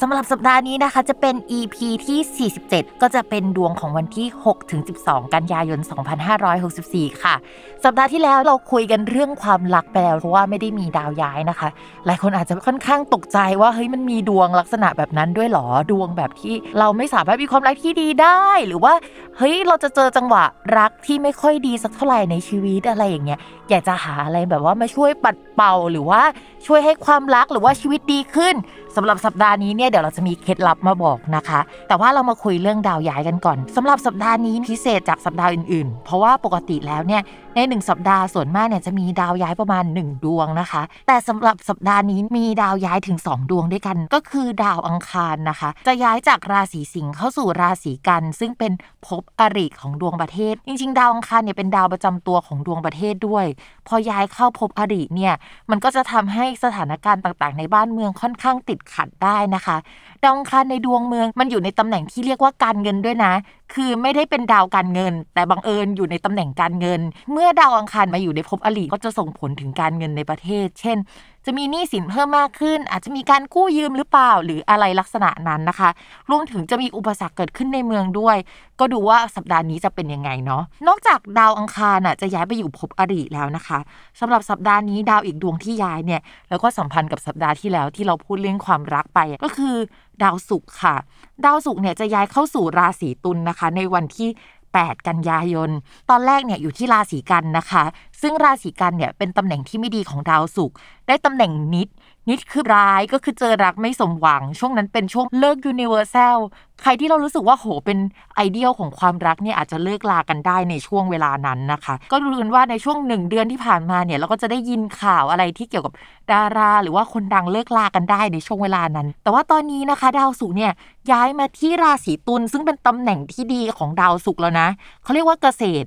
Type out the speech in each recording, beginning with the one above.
สำหรับสัปดาห์นี้นะคะจะเป็น EP ที่ 47 ก็จะเป็นดวงของวันที่ 6 ถึง 12 กันยายน 2564 ค่ะ สัปดาห์ที่แล้วเราคุยกันเรื่องความรักไปแล้วเพราะว่าไม่ได้มีดาวย้ายนะคะ หลายคนอาจจะค่อนข้างตกใจว่าเฮ้ยมันมีดวงลักษณะแบบนั้นด้วยหรอดวงแบบที่เราไม่สามารถมีความรักที่ดีได้ หรือว่าเฮ้ยเราจะเจอจังหวะรักที่ไม่ค่อยดีสักเท่าไหร่ในชีวิตอะไรอย่างเงี้ยอยากจะหาอะไรแบบว่ามาช่วยปัดเป่าหรือว่าช่วยให้ความรักหรือว่าชีวิตดีขึ้นสำหรับสัปดาห์นี้เนี่ยเดี๋ยวเราจะมีเคล็ดลับมาบอกนะคะ แต่ว่าเรามาคุยเรื่องดาวย้ายกันก่อนสำหรับสัปดาห์นี้พิเศษจากสัปดาห์อื่นๆ เพราะว่าปกติแล้วเนี่ยในหนึ่งสัปดาห์ส่วนมากเนี่ยจะมีดาวย้ายประมาณ 1 ดวงนะคะ แต่สำหรับสัปดาห์นี้มีดาวย้ายถึง 2 ดวงด้วยกัน ก็คือดาวอังคารนะคะ จะย้ายจากราศีสิงห์เข้าสู่ราศีกัน ซึ่งเป็นภพอริของดวงประเทศ จริง ๆ ดาวอังคารเนี่ยเป็นดาวประจำตัวของดวงประเทศด้วยพอย้ายเข้าพบอริเนี่ย มันก็จะทำให้สถานการณ์ต่างๆ ในบ้านเมืองค่อนข้างติดขัดได้นะคะดาวอังคารในดวงเมืองมันอยู่ในตำแหน่งที่เรียกว่าการเงินด้วยนะคือไม่ได้เป็นดาวการเงิน แต่บังเอิญอยู่ในตำแหน่งการเงิน เมื่อดาวอังคารมาอยู่ในภพอริก็จะส่งผลถึงการเงินในประเทศ เช่น จะมีหนี้สินเพิ่มมากขึ้น อาจจะมีการกู้ยืมหรือเปล่า หรืออะไรลักษณะนั้นนะคะรวมถึงจะมีอุปสรรคเกิดขึ้นในเมืองด้วย ก็ดูว่าสัปดาห์นี้จะเป็นยังไงเนาะนอกจากดาวอังคารน่ะจะย้ายไปอยู่ภพอริแล้วนะคะสำหรับสัปดาห์นี้ดาวอีกดวงที่ย้ายเนี่ยแล้วก็สัมพันธ์กับสัปดาห์ที่แล้วที่เราพูดเรื่องความรักไปก็คือ ดาวศุกร์ค่ะ ดาวศุกร์เนี่ยจะย้ายเข้าสู่ราศีตุลนนะคะ ในวันที่ 8 กันยายน ตอนแรกเนี่ยอยู่ที่ราศีกันย์นะคะ ซึ่งราศีกันย์เนี่ยเป็นตำแหน่งที่ไม่ดีของดาวศุกร์ได้ตำแหน่งนิจ นิจคือร้ายก็คือเจอรักไม่สมหวัง ช่วงนั้นเป็นช่วงเลิก universalใครที่เรารู้สึกว่าโหเป็นไอเดียลของความรักเนี่ยอาจจะเลิกลากันได้ในช่วงเวลานั้นนะคะ ก็รู้กันว่าในช่วงหนึ่งเดือนที่ผ่านมาเนี่ยเราก็จะได้ยินข่าวอะไรที่เกี่ยวกับดารา หรือว่าคนดังเลิกลากันได้ในช่วงเวลานั้น แต่ว่าตอนนี้นะคะ ดาวศุกร์เนี่ยย้ายมาที่ราศีตุลซึ่งเป็นตำแหน่งที่ดีของดาวศุกร์แล้วนะเขาเรียกว่าเกษตร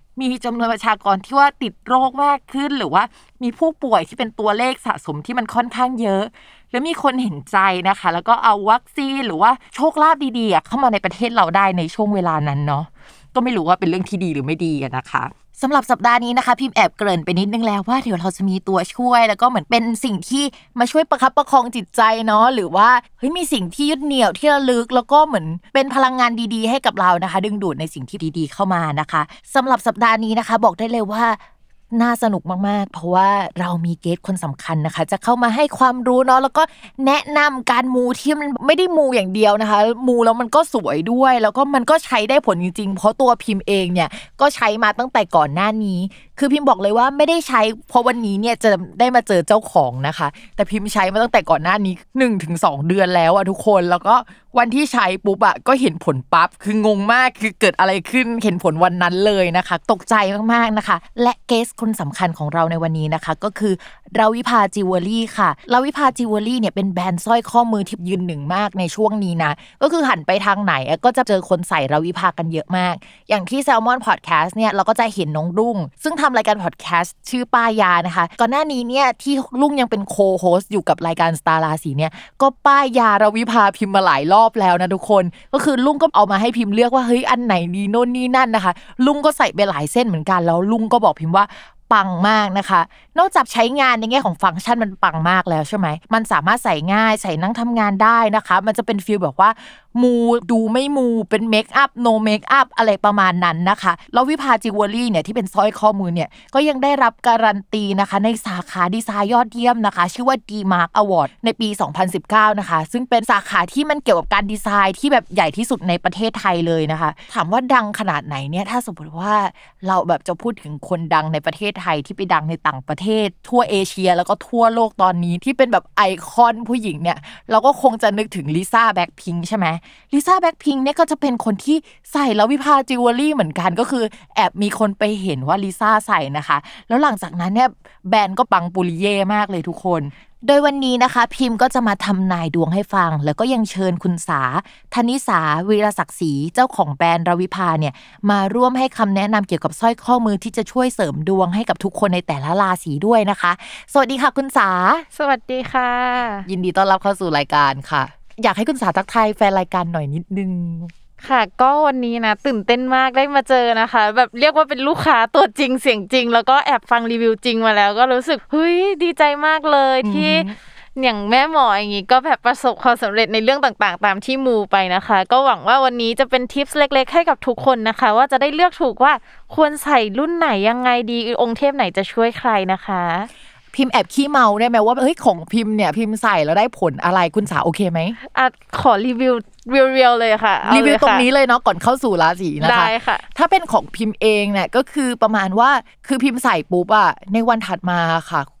มีจำนวนประชากรที่ว่าติดโรคมากขึ้น หรือว่ามีผู้ป่วยที่เป็นตัวเลขสะสมที่มันค่อนข้างเยอะ แล้วมีคนเห็นใจนะคะ แล้วก็เอาวัคซีนหรือว่าโชคลาภดีๆเข้ามาในประเทศเราได้ในช่วงเวลานั้นเนาะ ก็ไม่รู้ว่าเป็นเรื่องที่ดีหรือไม่ดีนะคะสำหรับสัปดาห์นี้นะคะพิมพ์แอบเกริ่นไปนิดนึงแล้วว่าเดี๋ยวเราจะมีตัวช่วย แล้วก็เหมือนเป็นสิ่งที่มาช่วยประคับประคองจิตใจเนาะหรือว่าเฮ้ยมีสิ่งที่ยึดเหนี่ยวที่ระลึก แล้วก็เหมือนเป็นพลังงานดีๆ ให้กับเรานะคะ ดึงดูดในสิ่งที่ดีๆเข้ามานะคะสำหรับสัปดาห์นี้นะคะ บอกได้เลยว่า น่าสนุกมากๆ เพราะว่าเรามีเกสคนสำคัญนะคะ จะเข้ามาให้ความรู้เนาะแล้วก็แนะนำการมูที่มันไม่ได้มูอย่างเดียวนะคะ มูแล้วมันก็สวยด้วย แล้วก็มันก็ใช้ได้ผลจริงๆ เพราะตัวพิมพ์เองเนี่ยก็ใช้มาตั้งแต่ก่อนหน้านี้ คือพิมพ์บอกเลยว่าไม่ได้ใช้เพราะวันนี้เนี่ยจะได้มาเจอเจ้าของนะคะ แต่พิมพ์ใช้มาตั้งแต่ก่อนหน้านี้1นถึงสเดือนแล้วอะทุกคนแล้วก็วันที่ใช้ปุ๊บอะก็เห็นผลปั๊บคืองงมากคือเกิดอะไรขึ้นเห็นผลวันนั้นเลยนะคะ ตกใจมากๆนะคะ และ guest คนสำคัญของเราในวันนี้นะคะ ก็คือราวิภาจิวเวลรี่ค่ะราวิภาจิวเวลรี่เนี่ยเป็นแบรนด์สร้อยข้อมือที่ยืนหนึ่งมากในช่วงนี้นะ ก็คือหันไปทางไหนก็จะเจอคนใส่ราวิภากันเยอะมาก อย่างที่ Salmon Podcast เนี่ยเราก็จะเห็นน้องรุ่ง ซึ่งทำรายการพอดแคสต์ชื่อป้ายยานะคะ ก่อนหน้านี้เนี่ยที่รุ่งยังเป็น co-host อยู่กับรายการสตาร์ราศีเนี่ยก็ป้ายยาราวิภาพิมพ์มาหลายรอบแล้วนะทุกคน ก็คือรุ่งก็เอามาให้พิมพ์เลือกว่าเฮ้ยอันไหนดีโน่นนี่นั่นนะคะ รุ่งก็ใส่ไปหลายเส้นเหมือนกันแล้วรุ่งก็บอกพิมพ์ว่า ปังมากนะคะ นอกจากใช้งานในแง่ของฟังก์ชันมันปังมากแล้วใช่ไหมมันสามารถใส่ง่ายใส่นั่งทำงานได้นะคะ มันจะเป็น feel แบบว่า มูดูไม่มูเป็น makeup no makeup อะไรประมาณนั้นนะคะ แล้ววิภาจิวเวลรี่เนี่ยที่เป็นสร้อยข้อมือเนี่ยก็ยังได้รับการันตีนะคะ ในสาขาดีไซน์ยอดเยี่ยมนะคะ ชื่อว่า D Mark Award ในปี 2019 นะคะ ซึ่งเป็นสาขาที่มันเกี่ยวกับการดีไซน์ที่แบบใหญ่ที่สุดในประเทศไทยเลยนะคะ ถามว่าดังขนาดไหนเนี่ยถ้าสมมติว่าเราแบบจะพูดถึงคนดังในประเทศไทยที่ไปดังในต่างประเทศ ทั่วเอเชียแล้วก็ทั่วโลกตอนนี้ที่เป็นแบบไอคอนผู้หญิงเนี่ยเราก็คงจะนึกถึงลิซ่าแบ็คพิงใช่ไหมลิซ่าแบ็คพิงเนี่ยก็จะเป็นคนที่ใส่แล้ววิภาจิวเวลรี่เหมือนกันก็คือ แอบมีคนไปเห็นว่าลิซ่าใส่นะคะ แล้วหลังจากนั้นเนี่ยแบรนด์ก็ปังปุริเย่มากเลยทุกคน โดยวันนี้นะคะ พิมพ์ก็จะมาทำนายดวงให้ฟัง แล้วก็ยังเชิญคุณสาธนิสาวีรศักดิ์ศรีเจ้าของแบรนด์รวิภาเนี่ยมาร่วมให้คำแนะนำเกี่ยวกับสร้อยข้อมือที่จะช่วยเสริมดวงให้กับทุกคนในแต่ละราศีด้วยนะคะ สวัสดีค่ะคุณสา สวัสดีค่ะ ยินดีต้อนรับเข้าสู่รายการค่ะ อยากให้คุณสาทักทายแฟนรายการหน่อยนิดนึงค่ะก็วันนี้นะตื่นเต้นมากได้มาเจอนะคะ แบบเรียกว่าเป็นลูกค้าตัวจริงเสียงจริง แล้วก็แอบฟังรีวิวจริงมาแล้ว ก็รู้สึกเฮ้ยดีใจมากเลยที่อย่างแม่หมออย่างงี้ก็แบบประสบความสำเร็จในเรื่องต่างๆ ตามที่มูไปนะคะ ก็หวังว่าวันนี้จะเป็นทิปส์เล็ก ๆ ให้กับทุกคนนะคะ ว่าจะได้เลือกถูกว่าควรใส่รุ่นไหนยังไงดีองค์เทพไหนจะช่วยใครนะคะ พิมพ์แอบขี้เมาได้ไหมว่าเฮ้ยของพิมพ์เนี่ยพิมพ์ใส่แล้วได้ผลอะไรคุณสาโอเคไหมอะขอรีวิวเรียวๆเลยค่ะเอารีวิวเลยตรงค่ะนี้เลยเนาะก่อนเข้าสู่ราศีนะคะได้ค่ะ ถ้าเป็นของพิมพ์เองเนี่ยก็คือประมาณว่าคือพิมพ์ใส่ปุ๊บอะในวันถัดมาค่ะแ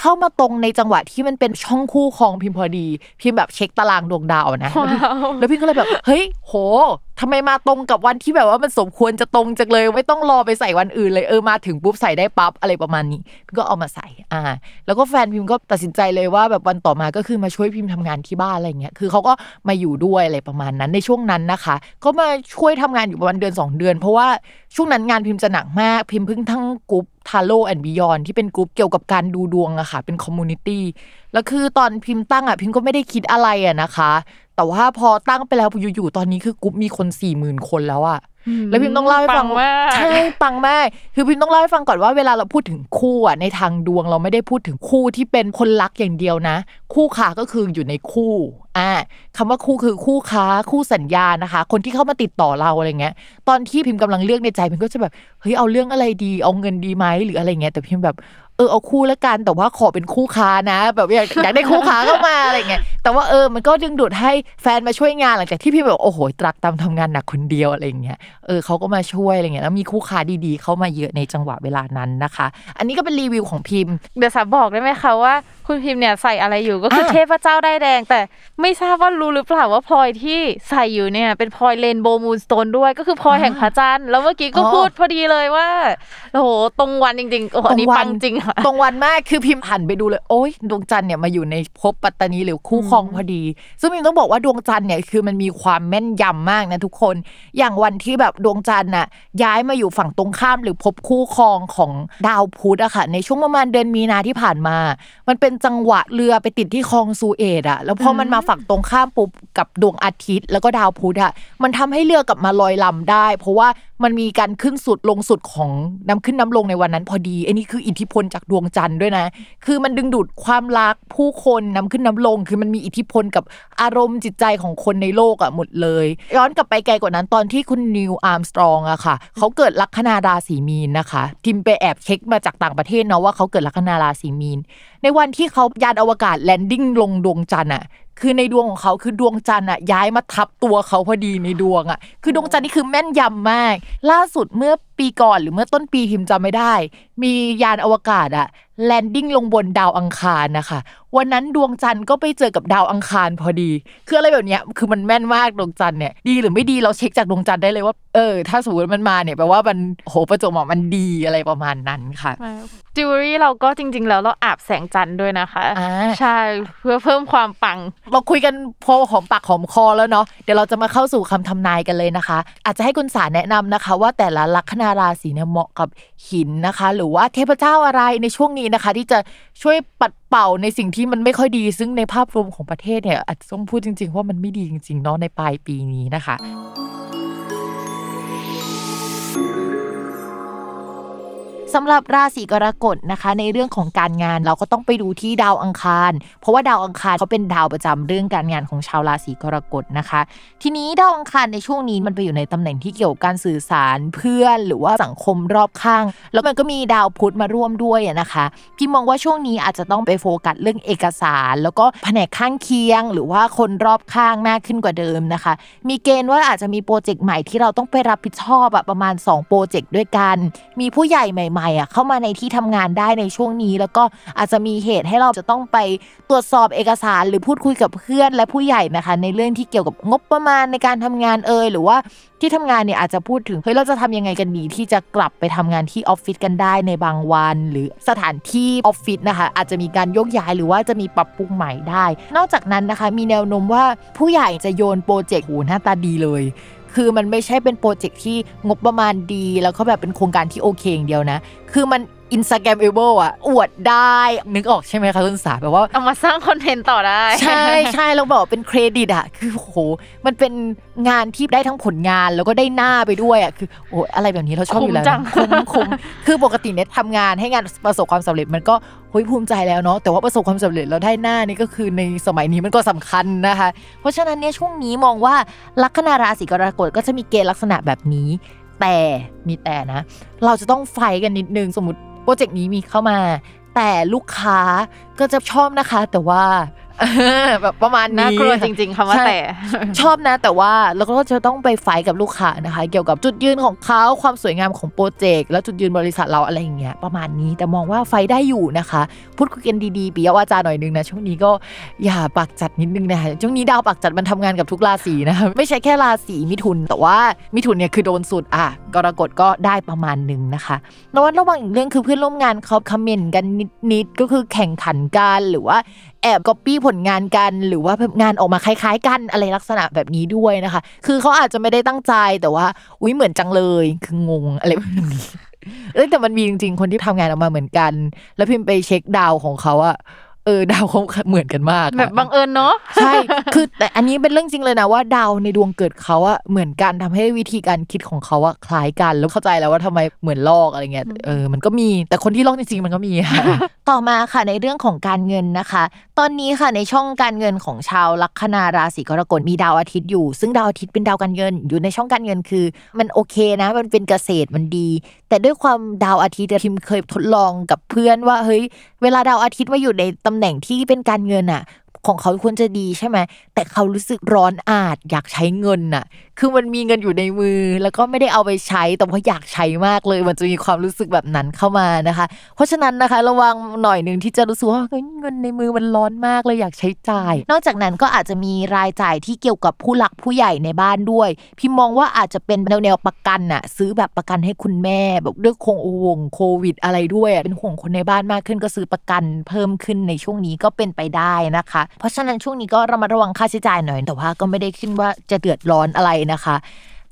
เข้ามาตรงในจังหวะที่มันเป็นช่องคู่ของพิมพ์พอดี พิมพ์แบบเช็คตารางดวงดาวนะว้าวแล้วพี่ก็เลยแบบ เฮ้ย โห ทำไมมาตรงกับวันที่แบบว่ามันสมควรจะตรงจังเลย ไม่ต้องรอไปใส่วันอื่นเลยเออมาถึงปุ๊บใส่ได้ปั๊บอะไรประมาณนี้พี่ก็เอามาใส่อ่า แล้วก็แฟนพิมพ์ก็ตัดสินใจเลยว่าแบบวันต่อมาก็คือมาช่วยพิมพ์ทำงานที่บ้านอะไรเงี้ยคือเขาก็มาอยู่ด้วยอะไรประมาณนั้นในช่วงนั้นนะคะ ก็มาช่วยทำงานอยู่ประมาณเดือน 2 เดือน เพราะว่าช่วงนั้นงานพิมพ์จะหนักมากพิมพ์เพิ่งทั้งกรุ๊ป Tarot and Beyond ที่เป็นกรุ๊ปเกี่ยวกับการดูดวงอะค่ะ เป็น community แล้วคือตอนพิมพ์ตั้งอะพิมพ์ก็ไม่ได้คิดอะไรอะนะคะ แต่ว่าพอตั้งไปแล้วอยู่ๆตอนนี้คือกรุ๊ปมีคนสี่หมื่นคนแล้วอะแล้วพิมพ์ต้องเล่าให้ฟังปังมากใช่ปังมากคือพิมพ์ต้องเล่าให้ฟังก่อนว่าเวลาเราพูดถึงคู่อะในทางดวงเราไม่ได้พูดถึงคู่ที่เป็นคนรักอย่างเดียวนะ คู่ค้าก็คืออยู่ในคู่อ่าคำว่าคู่คือคู่ค้าคู่สัญญานะคะ คนที่เข้ามาติดต่อเราอะไรเงี้ย ตอนที่พิมพ์กำลังเลือกในใจพิมพ์ก็จะแบบเฮ้ยเอาเรื่องอะไรดี เอาเงินดีไหมหรืออะไรเงี้ยแต่พิมพ์แบบเออเอาคู่แล้วกัน แต่ว่าขอเป็นคู่ค้านะ แบบอยากอยากได้คู่ค้าเข้ามาอะไรเงี้ยแต่ว่าเออมันก็ดึงดูดให้แฟนมาช่วยงานหลังจากที่พี่แบบโอ้โหตรักตามทำงานหนักคนเดียวอะไรเงี้ยเออเขาก็มาช่วยอะไรเงี้ยแล้วมีคู่ค้าดีๆ เข้ามาเยอะในจังหวะเวลานั้นนะคะ อันนี้ก็เป็นรีวิวของพิมพ์เดี๋ยวสาบอกได้ไหมคะว่า คุณพิมพ์เนี่ยใส่อะไรอยู่ก็คืออะเทพเจ้าได้ายแดง แต่ไม่ทราบว่ารู้หรือเปล่าว่าพลอยที่ใส่อยู่เนี่ย เป็นพลอยเรนโบว์มูนสโตนด้วยก็คือพลอยแห่งพระจันทร์แล้วเมื่อกี้ก็อ๋อพูดพอดีเลยว่าโอ้โหตรงวันจริงๆโอ้โหอันนี้ปังจริงค่ะตรงวันมากคือพิมพ์หันไปดูเลยโอ๊ยดวงจันทร์เนี่ยมาอยู่ในภพปัตตานีหรือคู่ครองพอดี ซึ่งพิมต้องบอกว่าดวงจันทร์เนี่ยคือมันมีความแม่นยำมากนะทุกคน อย่างวันที่แบบดวงจันทร์น่ะย้ายมาอยู่ฝั่งตรงข้ามหรือภพคู่ครองของดาวพุธอะค่ะในช่วงประมาณเดือนมีนาที่ผ่านมา มันเป็นจังหวะเรือไปติดที่คลองสุเอซอะแล้วพอมันมาฝั่งตรงข้ามปุ๊บกับดวงอาทิตย์ แล้วก็ดาวพุธอะมันทำให้เรือกลับมาลอยลำได้ เพราะว่ามันมีการขึ้นสุดลงสุดของน้ำขึ้นน้ำลงในวันนั้น พอดีอันนี้คืออิทธิพลจากดวงจันทร์ด้วยนะ คือมันดึงดูดความรักผู้คนน้ำขึ้นน้ำลง คือมันมีอิทธิพลกับอารมณ์จิตใจของคนในโลกอะหมดเลย ย้อนกลับไปไกลกว่านั้นตอนที่คุณนีลอาร์มสตรองอะค่ะเขาเกิดลัคนาราศีมีนนะคะพิมไปแอบเช็คมาจากต่างประเทศเนาะว่าเขาเกิดลัคนาราศีมีน ในวันที่เขายานอวกาศ landing ลงดวงจันทร์อะคือในดวงของเขาคือดวงจันทร์อะย้ายมาทับตัวเขาพอดีในดวงอะ คือดวงจันทร์นี่คือแม่นยำมาก ล่าสุดเมื่อปีก่อนหรือเมื่อต้นปีพิมจำไม่ได้ มียานอวกาศอะ landing ลงบนดาวอังคารนะคะ วันนั้นดวงจันทร์ก็ไปเจอกับดาวอังคารพอดี คืออะไรแบบเนี้ยคือมันแม่นมากดวงจันทร์เนี่ยดีหรือไม่ดีเราเช็คจากดวงจันทร์ได้เลยว่าเออถ้าสมมติมันมาเนี่ยแปลว่ามันโหประจวบเหมาะมันดีอะไรประมาณนั้นค่ะจิวเวลรี่เราก็จริง ๆ แล้วเราอาบแสงจันทร์ด้วยนะคะอ่าใช่เพื่อเพิ่มความปังเราคุยกันพอหอมปากหอมคอแล้วเนาะเดี๋ยวเราจะมาเข้าสู่คำทำนายกันเลยนะคะ อาจจะให้คุณสารแนะนำนะคะ ว่าแต่ละลัคนาราศีเนี่ยเหมาะกับหินนะคะ หรือว่าเทพเจ้าอะไรในช่วงนี้นะคะ ที่จะช่วยปัดเป่าในสิ่งที่มันไม่ค่อยดี ซึ่งในภาพรวมของประเทศเนี่ยอาจจะต้องพูดจริง ๆ ว่ามันไม่ดีจริงๆเนาะในปลายปีนี้นะคะ สำหรับราศีกรกฎนะคะ ในเรื่องของการงานเราก็ต้องไปดูที่ดาวอังคาร เพราะว่าดาวอังคารเขาเป็นดาวประจำเรื่องการงานของชาวราศีกรกฎนะคะ ทีนี้ดาวอังคารในช่วงนี้มันไปอยู่ในตำแหน่งที่เกี่ยวกับการสื่อสารเพื่อนหรือว่าสังคมรอบข้าง แล้วมันก็มีดาวพุธมาร่วมด้วยนะคะพี่มองว่าช่วงนี้อาจจะต้องไปโฟกัสเรื่องเอกสาร แล้วก็แผนกข้างเคียง หรือว่าคนรอบข้างมากขึ้นกว่าเดิมนะคะ มีเกณฑ์ว่าอาจจะมีโปรเจกต์ใหม่ที่เราต้องไปรับผิดชอบอะประมาณ 2 โปรเจกต์ด้วยกัน มีผู้ใหญ่ใหม่ๆอะเข้ามาในที่ทำงานได้ในช่วงนี้ แล้วก็อาจจะมีเหตุให้เราจะต้องไปตรวจสอบเอกสาร หรือพูดคุยกับเพื่อนและผู้ใหญ่นะคะ ในเรื่องที่เกี่ยวกับงบประมาณในการทำงานเอ่ยหรือว่าที่ทำงานเนี่ยอาจจะพูดถึงเฮ้ยเราจะทำยังไงกันดีที่จะกลับไปทำงานที่ออฟฟิศกันได้ในบางวัน หรือสถานที่ออฟฟิศนะคะ อาจจะมีการยกย้ายหรือว่าจะมีปรับปรุงใหม่ได้ นอกจากนั้นนะคะ มีแนวโน้มว่าผู้ใหญ่จะโยนโปรเจกต์โหหน้าตาดีเลย คือมันไม่ใช่เป็นโปรเจกต์ที่งบประมาณดี แล้วก็แบบเป็นโครงการที่โอเคอย่างเดียวนะ คือมัน Instagramable อะอวดได้ นึกออกใช่ไหมคะคุณสาแบบว่า เอามาสร้างคอนเทนต์ต่อได้ ใช่ใช่เราบอกว่าเป็นเครดิตอะคือโห มันเป็นงานที่ได้ทั้งผลงานแล้วก็ได้หน้าไปด้วยอะคือโอ้อะไรแบบนี้เราชอบอยู่แล้วคุ้มจังนะคุ้มคุ้มคือปกติเนี่ยทำงานให้งานประสบความสำเร็จมันก็เฮ้ยภูมิใจแล้วเนาะแต่ว่าประสบความสำเร็จแล้วได้หน้านี่ก็คือในสมัยนี้มันก็สำคัญนะคะ เพราะฉะนั้นเนี่ยช่วงนี้มองว่าลัคนาราศีกรกฎก็จะมีเกณฑ์ลักษณะแบบนี้ แต่มีแต่นะ เราจะต้องไฟกันนิดนึงสมมติโปรเจกต์นี้มีเข้ามา แต่ลูกค้าก็จะชอบนะคะ แต่ว่า แบบประมาณนี้น่ากลัวจริง ๆคำว่าใช่แต่ ชอบนะแต่ว่าเราก็จะต้องไปไฟท์กับลูกค้านะคะ เกี่ยวกับจุดยืนของเขาความสวยงามของโปรเจกต์แล้วจุดยืนบริษัทเราอะไรอย่างเงี้ยประมาณนี้แต่มองว่าไฟท์ได้อยู่นะคะ พูดคุยกันดีๆปิยวาจาหน่อยนึงนะช่วงนี้ก็อย่าปากจัดนิดนึงนะคะช่วงนี้ดาวปากจัดมันทำงานกับทุกราศีนะคะไม่ใช่แค่ราศีมิถุน แต่ว่ามิถุนเนี่ยคือโดนสุดอะกรกฎก็ได้ประมาณหนึ่งนะคะระวังระวังอีกเรื่องคือเพื่อนร่วมงานเขาคอมเมนต์กันนิดๆก็คือแข่งขันกันหรือว่า แอบก๊อปปี้ผลงานกัน หรือว่างานออกมาคล้ายๆ กันอะไรลักษณะแบบนี้ด้วยนะคะ คือเขาอาจจะไม่ได้ตั้งใจแต่ว่า อุ้ยเหมือนจังเลย คืองงอะไรแบบนี้เอ้แต่มันมีจริงๆ คนที่ทำงานออกมาเหมือนกัน แล้วพิมพ์ไปเช็คดาวของเขาอะ ออดาวเขาเหมือนกันมากอะแบบบังเอิญเนาะใช่คือแต่อันนี้เป็นเรื่องจริงเลยนะว่าดาวในดวงเกิดเขาอะเหมือนกันทำให้วิธีการคิดของเขาอะคล้ายกันแล้วเข้าใจแล้วว่าทำไมเหมือนลอกอะไรเงี้ยเออมันก็มีแต่คนที่ลอกจริงๆมันก็มีต่อมาค่ะในเรื่องของการเงินนะคะ ตอนนี้ค่ะในช่องการเงินของชาวลัคนาราศีกรกฎมีดาวอาทิตย์อยู่ ซึ่งดาวอาทิตย์เป็นดาวการเงิน อยู่ในช่องการเงินคือ มันโอเคนะ มันเป็นเกษตรมันดี แต่ด้วยความดาวอาทิตย์อะทิมเคยทดลองกับเพื่อนว่าเฮ้ยเวลาดาวอาทิตย์มาอยู่ในตำแหน่งที่เป็นการเงินอะของเขาควรจะดีใช่ไหมแต่เขารู้สึกร้อนอาดอยากใช้เงินน่ะ คือมันมีเงินอยู่ในมือ แล้วก็ไม่ได้เอาไปใช้ แต่ว่าอยากใช้มากเลย มันจะมีความรู้สึกแบบนั้นเข้ามานะคะ เพราะฉะนั้นนะคะ ระวังหน่อยหนึ่งที่จะรู้สึกว่าเงินในมือมันร้อนมากเลยอยากใช้จ่าย นอกจากนั้นก็อาจจะมีรายจ่ายที่เกี่ยวกับผู้หลักผู้ใหญ่ในบ้านด้วย พี่มองว่าอาจจะเป็นแนวแนวประกันน่ะซื้อแบบประกันให้คุณแม่แบบด้วยโคงวงโควิด อะไรด้วยเป็นห่วงคนในบ้านมากขึ้นก็ซื้อประกันเพิ่มขึ้นในช่วงนี้ก็เป็นไปได้นะคะ เพราะฉะนั้นช่วงนี้ก็ระมัดระวังค่าใช้จ่ายหน่อย แต่ว่าก็ไม่ได้ขึ้นว่าจะเดือดร้อนอะไรนะคะ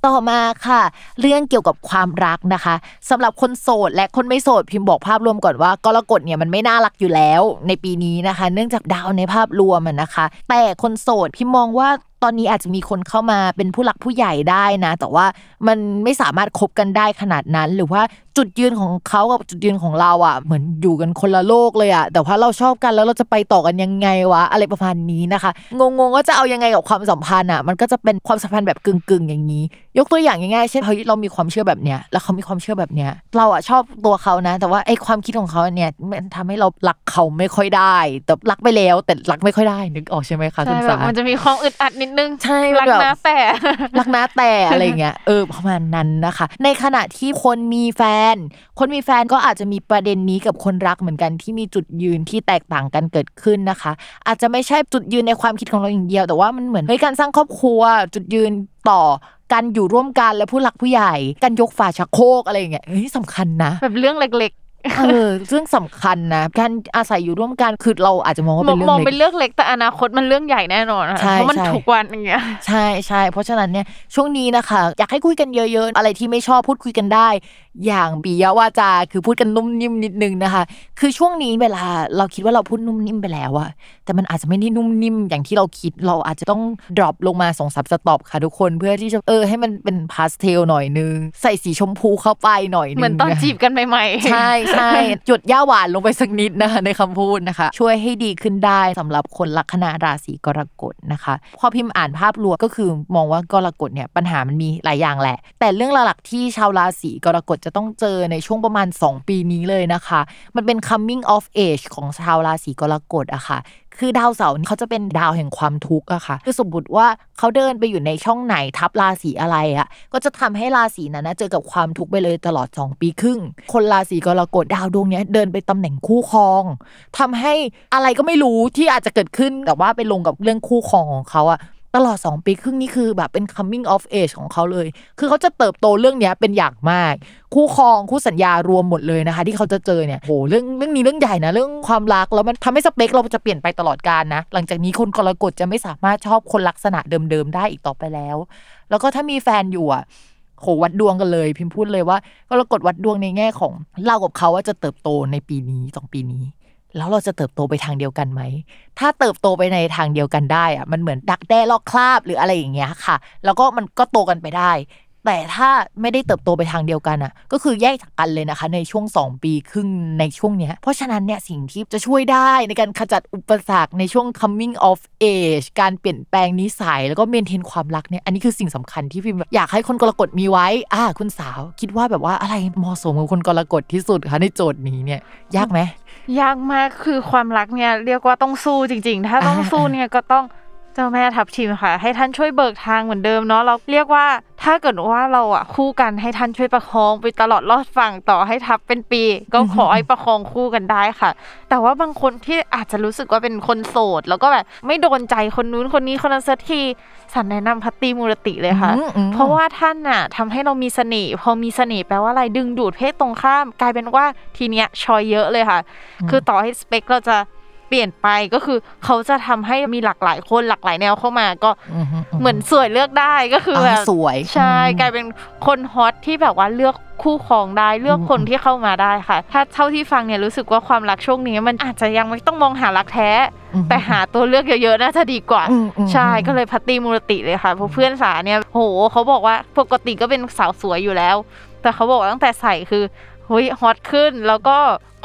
ต่อมาค่ะ เรื่องเกี่ยวกับความรักนะคะสำหรับคนโสดและคนไม่โสด พิมพ์บอกภาพรวมก่อนว่ากรกฎเนี่ยมันไม่น่ารักอยู่แล้วในปีนี้นะคะ เนื่องจากดาวในภาพรวมนะคะ แต่คนโสดพิมมองว่า ตอนนี้อาจจะมีคนเข้ามาเป็นผู้หลักผู้ใหญ่ได้นะ แต่ว่ามันไม่สามารถคบกันได้ขนาดนั้น หรือว่าจุดยืนของเขากับจุดยืนของเราอะ เหมือนอยู่กันคนละโลกเลยอะ แต่ว่าเราชอบกันแล้วเราจะไปต่อกันยังไงวะ อะไรประมาณนี้นะคะ งงๆว่าจะเอายังไงกับความสัมพันธ์อะ มันก็จะเป็นความสัมพันธ์แบบกึ่งๆอย่างนี้ ยกตัวอย่างง่ายๆเช่นเฮ้ยเรามีความเชื่อแบบเนี้ยแล้วเขามีความเชื่อแบบเนี้ย เราอะชอบตัวเขานะ แต่ว่าไอ้ความคิดของเขาเนี่ยมันทำให้เรารักเขาไม่ค่อยได้ แต่รักไปแล้ว แต่รักไม่ค่อยได้นึกออกใช่ไหมคะคุใช่ณแบสาบมันจะมีความอึดอัดนิดนึงใช่รักแบบนะแต่รักนะแต่อะไรเงี้ยเออประมาณนั้นนะคะ ในขณะที่คนมีแฟน คนมีแฟนก็อาจจะมีประเด็นนี้กับคนรักเหมือนกันที่มีจุดยืนที่แตกต่างกันเกิดขึ้นนะคะ อาจจะไม่ใช่จุดยืนในความคิดของเราอย่างเดียว แต่ว่ามันเหมือนเฮ้ยการสร้างครอบครัวจุดยืนต่อ การอยู่ร่วมกันและผู้หลักผู้ใหญ่ การยกฝาชักโครกอะไรอย่างเงี้ยเฮ้ยสำคัญนะ แบบเรื่องเล็ก เออเรื่องสำคัญนะการอาศัยอยู่ร่วมกันคือเราอาจจะมองว่าเป็นเรื่อง มองเป็นเล็กเรื่องเล็กแต่อนาคตมันเรื่องใหญ่แน่นอนค่ะใช่เพราะมันใช่ทุกวันอย่างเงี้ยใช่ใช่เพราะฉะนั้นเนี่ยช่วงนี้นะคะ อยากให้คุยกันเยอะๆ อะไรที่ไม่ชอบพูดคุยกันได้ อย่างปิยวาจาคือพูดกันนุ่มนิ่มนิดนึงนะคะ คือช่วงนี้เวลาเราคิดว่าเราพูดนุ่มนิ่มไปแล้วอะแต่มันอาจจะไม่ได้นุ่มนิ่มอย่างที่เราคิดเราอาจจะต้อง drop ลงมาสองสาม step ค่ะทุกคนเพื่อที่จะเออให้มันเป็นพาสเทลหน่อยนึงใส่สีชมพูเข้าไปหน่อยนึงเหมือนตอนจีบกันใหม่ๆใช่ใช่หยดย่าหวานลงไปสักนิดนะคะในคำพูดนะคะ ช่วยให้ดีขึ้นได้สำหรับคนลัคนาราศีกรกฎนะคะ พอพิมพ์อ่านภาพรวมก็คือมองว่ากรกฎเนี่ยปัญหามันมีหลายอย่างแหละ แต่เรื่องหลักๆที่ชาวราศีกรกฎจะต้องเจอในช่วงประมาณ 2 ปีนี้เลยนะคะ มันเป็น coming of age ของชาวราศีกรกฎอะค่ะ คือดาวเสาร์เขาจะเป็นดาวแห่งความทุกข์อะค่ะ คือสมมติว่าเขาเดินไปอยู่ในช่องไหนทับราศีอะไรอะก็จะทำให้ราศีนั้นนะเจอกับความทุกข์ไปเลยตลอด 2 ปีครึ่ง คนราศีกรกฎดาวดวงนี้เดินไปตำแหน่งคู่ครองทำให้อะไรก็ไม่รู้ที่อาจจะเกิดขึ้นแต่ว่าไปลงกับเรื่องคู่ครองของเขาอะ ตลอด 2 ปีครึ่งนี่คือแบบเป็น coming of age ของเขาเลย คือเขาจะเติบโตเรื่องนี้เป็นอย่างมาก คู่ครองคู่สัญญารวมหมดเลยนะคะ ที่เขาจะเจอเนี่ยโหเรื่องเรื่องนี้เรื่องใหญ่นะ เรื่องความรักแล้วมันทำให้สเปคเราจะเปลี่ยนไปตลอดกาลนะ หลังจากนี้คนกรกฎจะไม่สามารถชอบคนลักษณะเดิมๆได้อีกต่อไปแล้ว แล้วก็ถ้ามีแฟนอยู่อะโหวัดดวงกันเลย พิมพ์พูดเลยว่ากรกฎวัดดวงในแง่ของเรากับเขาว่าจะเติบโตในปีนี้สองปีนี้ แล้วเราจะเติบโตไปทางเดียวกันไหม ถ้าเติบโตไปในทางเดียวกันได้อะมันเหมือนดักแด้ลอกคราบหรืออะไรอย่างเงี้ยค่ะ แล้วก็มันก็โตกันไปได้ แต่ถ้าไม่ได้เติบโตไปทางเดียวกันอะก็คือแยกจากกันเลยนะคะ ในช่วง 2 ปีครึ่งในช่วงเนี้ย เพราะฉะนั้นเนี่ยสิ่งที่จะช่วยได้ในการขจัดอุปสรรคในช่วง coming of age การเปลี่ยนแปลงนิสัยแล้วก็เมนเทนความรักเนี่ย อันนี้คือสิ่งสำคัญที่พิมอยากให้คนกรกฎมีไว้ อ่าคุณสาว คิดว่าแบบว่าอะไรเหมาะสมกับคนกรกฎที่สุดคะในโจทย์นี้เนี่ย ยากไหม ยากมากคือความรักเนี่ยเรียกว่าต้องสู้จริง ๆ ถ้าต้องสู้เนี่ยก็ต้อง จ้าแม่ทับทิมค่ะ ให้ท่านช่วยเบิกทางเหมือนเดิมเนาะเราเรียกว่าถ้าเกิดว่าเราอะคู่กันให้ท่านช่วยประคองไปตลอดรอดฝั่งต่อให้ทับเป็นปี ก็ขอให้ประคองคู่กันได้ค่ะ แต่ว่าบางคนที่อาจจะรู้สึกว่าเป็นคนโสด แล้วก็แบบไม่โดนใจคนนู้นคนนี้คนนั้นสักทีสันแนะนำพัตตีมูรติเลยค่ะอืมอืมเพราะว่าท่านน่ะทำให้เรามีเสน่ห์พอมีเสน่ห์แปลว่าอะไรดึงดูดเพศตรงข้าม กลายเป็นว่าทีเนี้ยชอยเยอะเลยค่ะ คือต่อให้สเปคเราจะ เปลี่ยนไปก็คือเขาจะทำให้มีหลากหลายคนหลากหลายแนวเข้ามาก็อือฮึอือฮึเหมือนสวยเลือกได้ก็คือแบบอ่าสวยใช่อืมกลายเป็นคนฮอตที่แบบว่าเลือกคู่ครองได้เลือกคนอืมที่เข้ามาได้ค่ะ ถ้าเท่าที่ฟังเนี่ยรู้สึกว่าความรักช่วงนี้มันอาจจะยังไม่ต้องมองหารักแท้อือฮึแต่หาตัวเลือกเยอะๆน่าจะดีกว่าอืมอืมใช่อืมก็เลยพระตรีมูรติเลยค่ะเพราะเพื่อนสาเนี่ยโหเขาบอกว่าปกติก็เป็นสาวสวยอยู่แล้ว แต่เขาบอกว่าตั้งแต่ใส่คือเฮ้ยฮอตขึ้นแล้วก็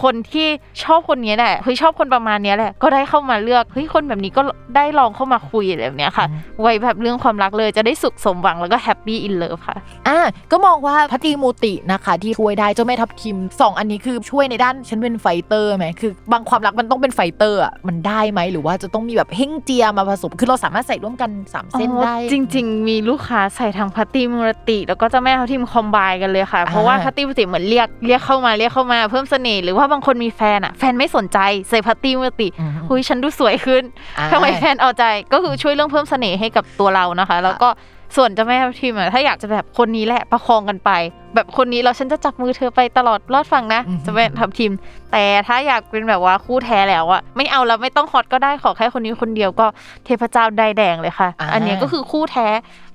คนที่ชอบคนนี้แหละเฮ้ยชอบคนประมาณเนี้ยแหละ ก็ได้เข้ามาเลือกเฮ้ยคนแบบนี้ก็ได้ลองเข้ามาคุยอะไรแบบเนี้ยค่ะ ไว้แบบเรื่องความรักเลยจะได้สุขสมหวังแล้วก็ happy in love ค่ะ อะก็มองว่าพระตรีมูรตินะคะ ที่ช่วยได้เจ้าแม่ทับทิมสองอันนี้คือช่วยในด้านฉันเป็น fighter ไหมคือบางความรักมันต้องเป็น fighter อะมันได้ไหมหรือว่าจะต้องมีแบบเห้งเจียมาผสมคือเราสามารถใส่ร่วมกันสามเส้นได้อ๋อจริง ๆ มีลูกค้าใส่ทางพัตติมูรติ แล้วก็เจ้าแม่ทับทิมคอมไบกันเลยค่ะเพราะว่าอ่าพัตติมูรติเหมือนเรียกเรียกเข้ามาเรียกเข้ามาเพิ่มเสน่ห์หรือว่าบางคนมีแฟนอะแฟนไม่สนใจใส่พัตติมูรติอืมหุยฉันดูสวยขึ้นอ่าทำไมแฟนเอาใจก็คือช่วยเรื่องเพิ่มเสน่ห์ให้กับตัวเรานะคะ แล้วก็ส่วนเจ้าแม่ทัพทิมอะถ้าอยากจะแบบคนนี้แหละประคองกันไป แบบคนนี้แล้วฉันจะจับมือเธอไปตลอดรอดฝั่งนะอือฮึเจ้าแม่ทัพทิมแต่ถ้าอยากเป็นแบบว่าคู่แท้แล้วอะไม่เอาแล้วไม่ต้องฮอตก็ได้ขอแค่คนนี้คนเดียวก็เทพเจ้าได้แดงเลยค่ะอ่าอันเนี้ยก็คือคู่แท้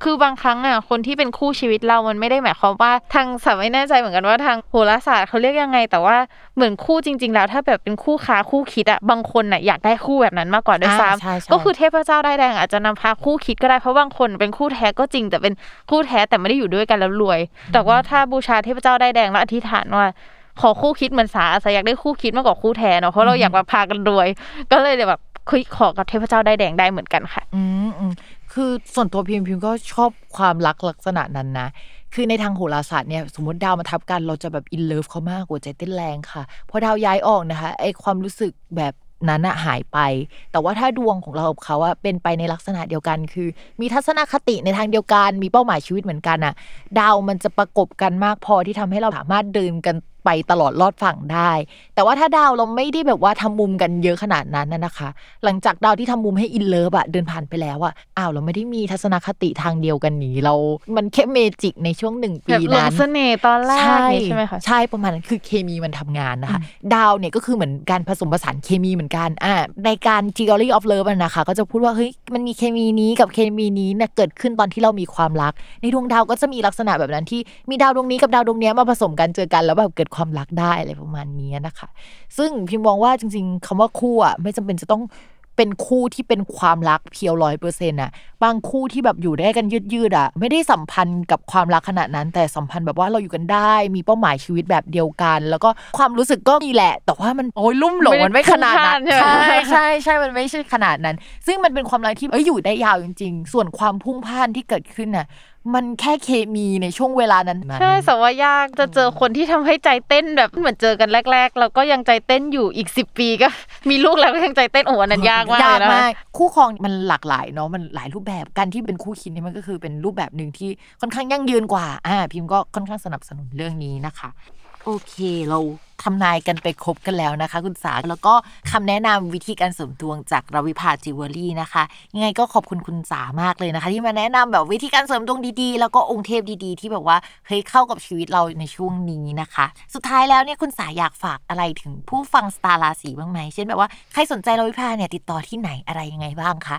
คือบางครั้งอะคนที่เป็นคู่ชีวิตเรามันไม่ได้หมายความว่าทางสาวไม่แน่ใจเหมือนกันว่าทางโหราศาสตร์เขาเรียกยังไง แต่ว่าเหมือนคู่จริง ๆ แล้ว ถ้าแบบเป็นคู่ค้าคู่คิดอะบางคนอะอยากได้คู่แบบนั้นมากกว่าด้วยซ้อ่าใช่ใช่ำก็คือเทพเจ้าได้แดงอาจจะนำพาคู่คิดก็ได้เพราะบางคนเป็นคู่แท้ก็จริงแต่เป็นคู่แท้แต่ไม่ได้อยู่ด้วยกันแล้วรวย แต่ว่าถ้าบูชาเทพเจ้าได้แดงแล้วอธิษฐานว่า ขอคู่คิดเหมือนสาอาสาอยากได้คู่คิดมากกว่าคู่แท้เนาะเพราะเราอยากมาพากันรวย ก็เลยแบบคุยขอกับเทพเจ้าได้แดงได้เหมือนกันค่ะ อืมอืมคือส่วนตัวพิมพิมก็ชอบความรักลักษณะนั้นนะคือในทางโหราศาสตร์เนี่ยสมมติดาวมาทับกันเราจะแบบอินเลิฟเขามากหัวใจเต้นแรงค่ะ พอดาวย้ายออกนะคะไอความรู้สึกแบบ นั้นอะหายไป แต่ว่าถ้าดวงของเรากับเขาอะเป็นไปในลักษณะเดียวกัน คือ มีทัศนคติในทางเดียวกัน มีเป้าหมายชีวิตเหมือนกันอะดาวมันจะประกบกันมากพอที่ทำให้เราสามารถเดินกัน ไปตลอดรอดฝั่งได้ แต่ว่าถ้าดาวเราไม่ได้แบบว่าทำมุมกันเยอะขนาดนั้นน่ะนะคะ หลังจากดาวที่ทำมุมให้ in love อะเดินผ่านไปแล้วอะอ้าวเราไม่ได้มีทัศนคติทางเดียวกันนี้เรา มันแค่ magic ในช่วงหนึ่งแบบหลงในเสน่ห์ตอนแรกใช่นี่ใช่ไหมคะใช่ประมาณนั้นคือเคมีมันทำงานนะคะ ดาวเนี่ยก็คือเหมือนการผสมผสานเคมีเหมือนกันอ่าในการ Theory of Love อะนะคะ ก็จะพูดว่าเฮ้ยมันมีเคมีนี้กับเคมีนี้เนี่ยเกิดขึ้นตอนที่เรามีความรัก ในดวงดาวก็จะมีลักษณะแบบนั้นที่มีดาวดวงนี้กับดาวดวงเนี้ยมาผสมกันเจอกันแล้วแบบเกิดความรักได้อะไรประมาณนี้นะคะ ซึ่งพิมมองว่าจริง ๆคำว่าคู่อะไม่จำเป็นจะต้องเป็นคู่ที่เป็นความรักเพียวร้อยเปอร์เซ็นต์อะบางคู่ที่แบบอยู่ได้กันยืดๆอะไม่ได้สัมพันธ์กับความรักขนาดนั้น แต่สัมพันธ์แบบว่าเราอยู่กันได้ มีเป้าหมายชีวิตแบบเดียวกัน แล้วก็ความรู้สึกก็มีแหละ แต่ว่ามันโอ้ยลุ่มหลงไม่ได้มันไม่ขนาดนั้นพุ่งพล่านใช่ไหมใช่ใช่ใช่มันไม่ใช่ขนาดนั้น ซึ่งมันเป็นความรักที่เอ้ยอยู่ได้ยาวจริง ๆ ส่วนความพุ่งพล่านที่เกิดขึ้นน่ะ มันแค่เคมีในช่วงเวลานั้นๆใช่แต่ว่ายากจะเจอคนที่ทำให้ใจเต้นแบบเหมือนเจอกันแรก ๆ แล้วก็ยังใจเต้นอยู่อีกสิบปีก็มีลูกแล้วก็ยังใจเต้นโอ้โหอันนั้นยากมากเลยนะยากคู่ครองมันหลากหลายเนาะมันหลายรูปแบบการที่เป็นคู่คิดนี่มันก็คือเป็นรูปแบบหนึ่งที่ค่อนข้างยั่งยืนกว่าอ่าพิมพ์ก็ค่อนข้างสนับสนุนเรื่องนี้นะคะ โอเคเราทำนายกันไปครบกันแล้วนะคะ คุณสา แล้วก็คำแนะนำวิธีการเสริมดวงจาก Ravipa Jewelry นะคะ ยังไงก็ขอบคุณคุณสามากเลยนะคะ ที่มาแนะนำแบบวิธีการเสริมดวงดีๆ แล้วก็องค์เทพดีๆ ที่แบบว่าเฮ้ยเข้ากับชีวิตเราในช่วงนี้นะคะ สุดท้ายแล้วเนี่ยคุณสาอยากฝากอะไรถึงผู้ฟังสตาร์ราศีบ้างไหมเช่นแบบว่าใครสนใจ Ravipa เนี่ยติดต่อที่ไหนอะไรยังไงบ้างคะ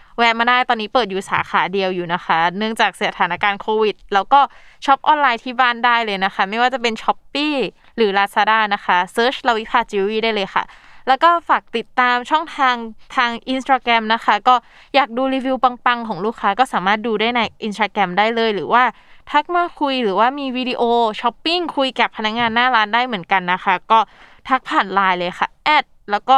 แวะมาได้ตอนนี้เปิดอยู่สาขาเดียวอยู่นะคะ เนื่องจากสถานการณ์โควิด แล้วก็ช็อปออนไลน์ที่บ้านได้เลยนะคะ ไม่ว่าจะเป็น Shopee หรือ Lazada นะคะ search Ravipa Jewelry ได้เลยค่ะ แล้วก็ฝากติดตามช่องทางทาง Instagram นะคะ ก็อยากดูรีวิวปังๆ ของลูกค้าก็สามารถดูได้ใน Instagram ได้เลยหรือว่าทักมาคุยหรือว่ามี video shopping คุยกับพนักงานหน้าร้านได้เหมือนกันนะคะ ก็ทักผ่านไลน์เลยค่ะแอดแล้วก็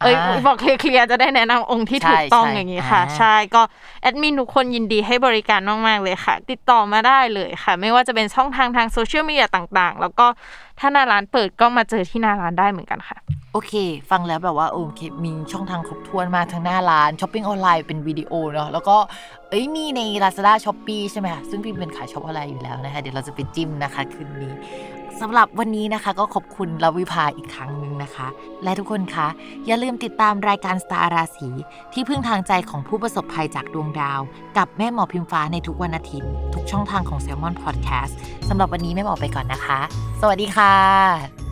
เอ้ยอ่าบอกเคลียร์ๆจะได้แนะนำองค์ที่ถูกต้องใช่อย่างนี้ค่ะอ่าใช่ก็แอดมินทุกคนยินดีให้บริการมากๆเลยค่ะ ติดต่อมาได้เลยค่ะ ไม่ว่าจะเป็นช่องทางทางโซเชียลมีเดียต่างๆ แล้วก็ถ้าหน้าร้านเปิดก็มาเจอที่หน้าร้านได้เหมือนกันค่ะ โอเค ฟังแล้วแบบว่าโอเคมีช่องทางครบถ้วนมากทั้งหน้าร้านช้อปปิ้งออนไลน์เป็นวิดีโอเนาะแล้วก็เอ้ยมีใน Lazada s h o p e e ใช่ไหมคะซึ่งพิมเป็นสายช็อปออนไลน์อยู่แล้วนะคะเดี๋ยวเราจะไปจิ้มนะคะคืนนี้ สำหรับวันนี้นะคะก็ขอบคุณ Ravipa อีกครั้งหนึ่งนะคะ และทุกคนคะ อย่าลืมติดตามรายการสตาร์ราศีที่พึ่งทางใจของผู้ประสบภัยจากดวงดาว กับแม่หมอพิมฟ้าในทุกวันอาทิตย์ ทุกช่องทางของ Salmon Podcast สำหรับวันนี้แม่หมอไปก่อนนะคะ สวัสดีค่ะ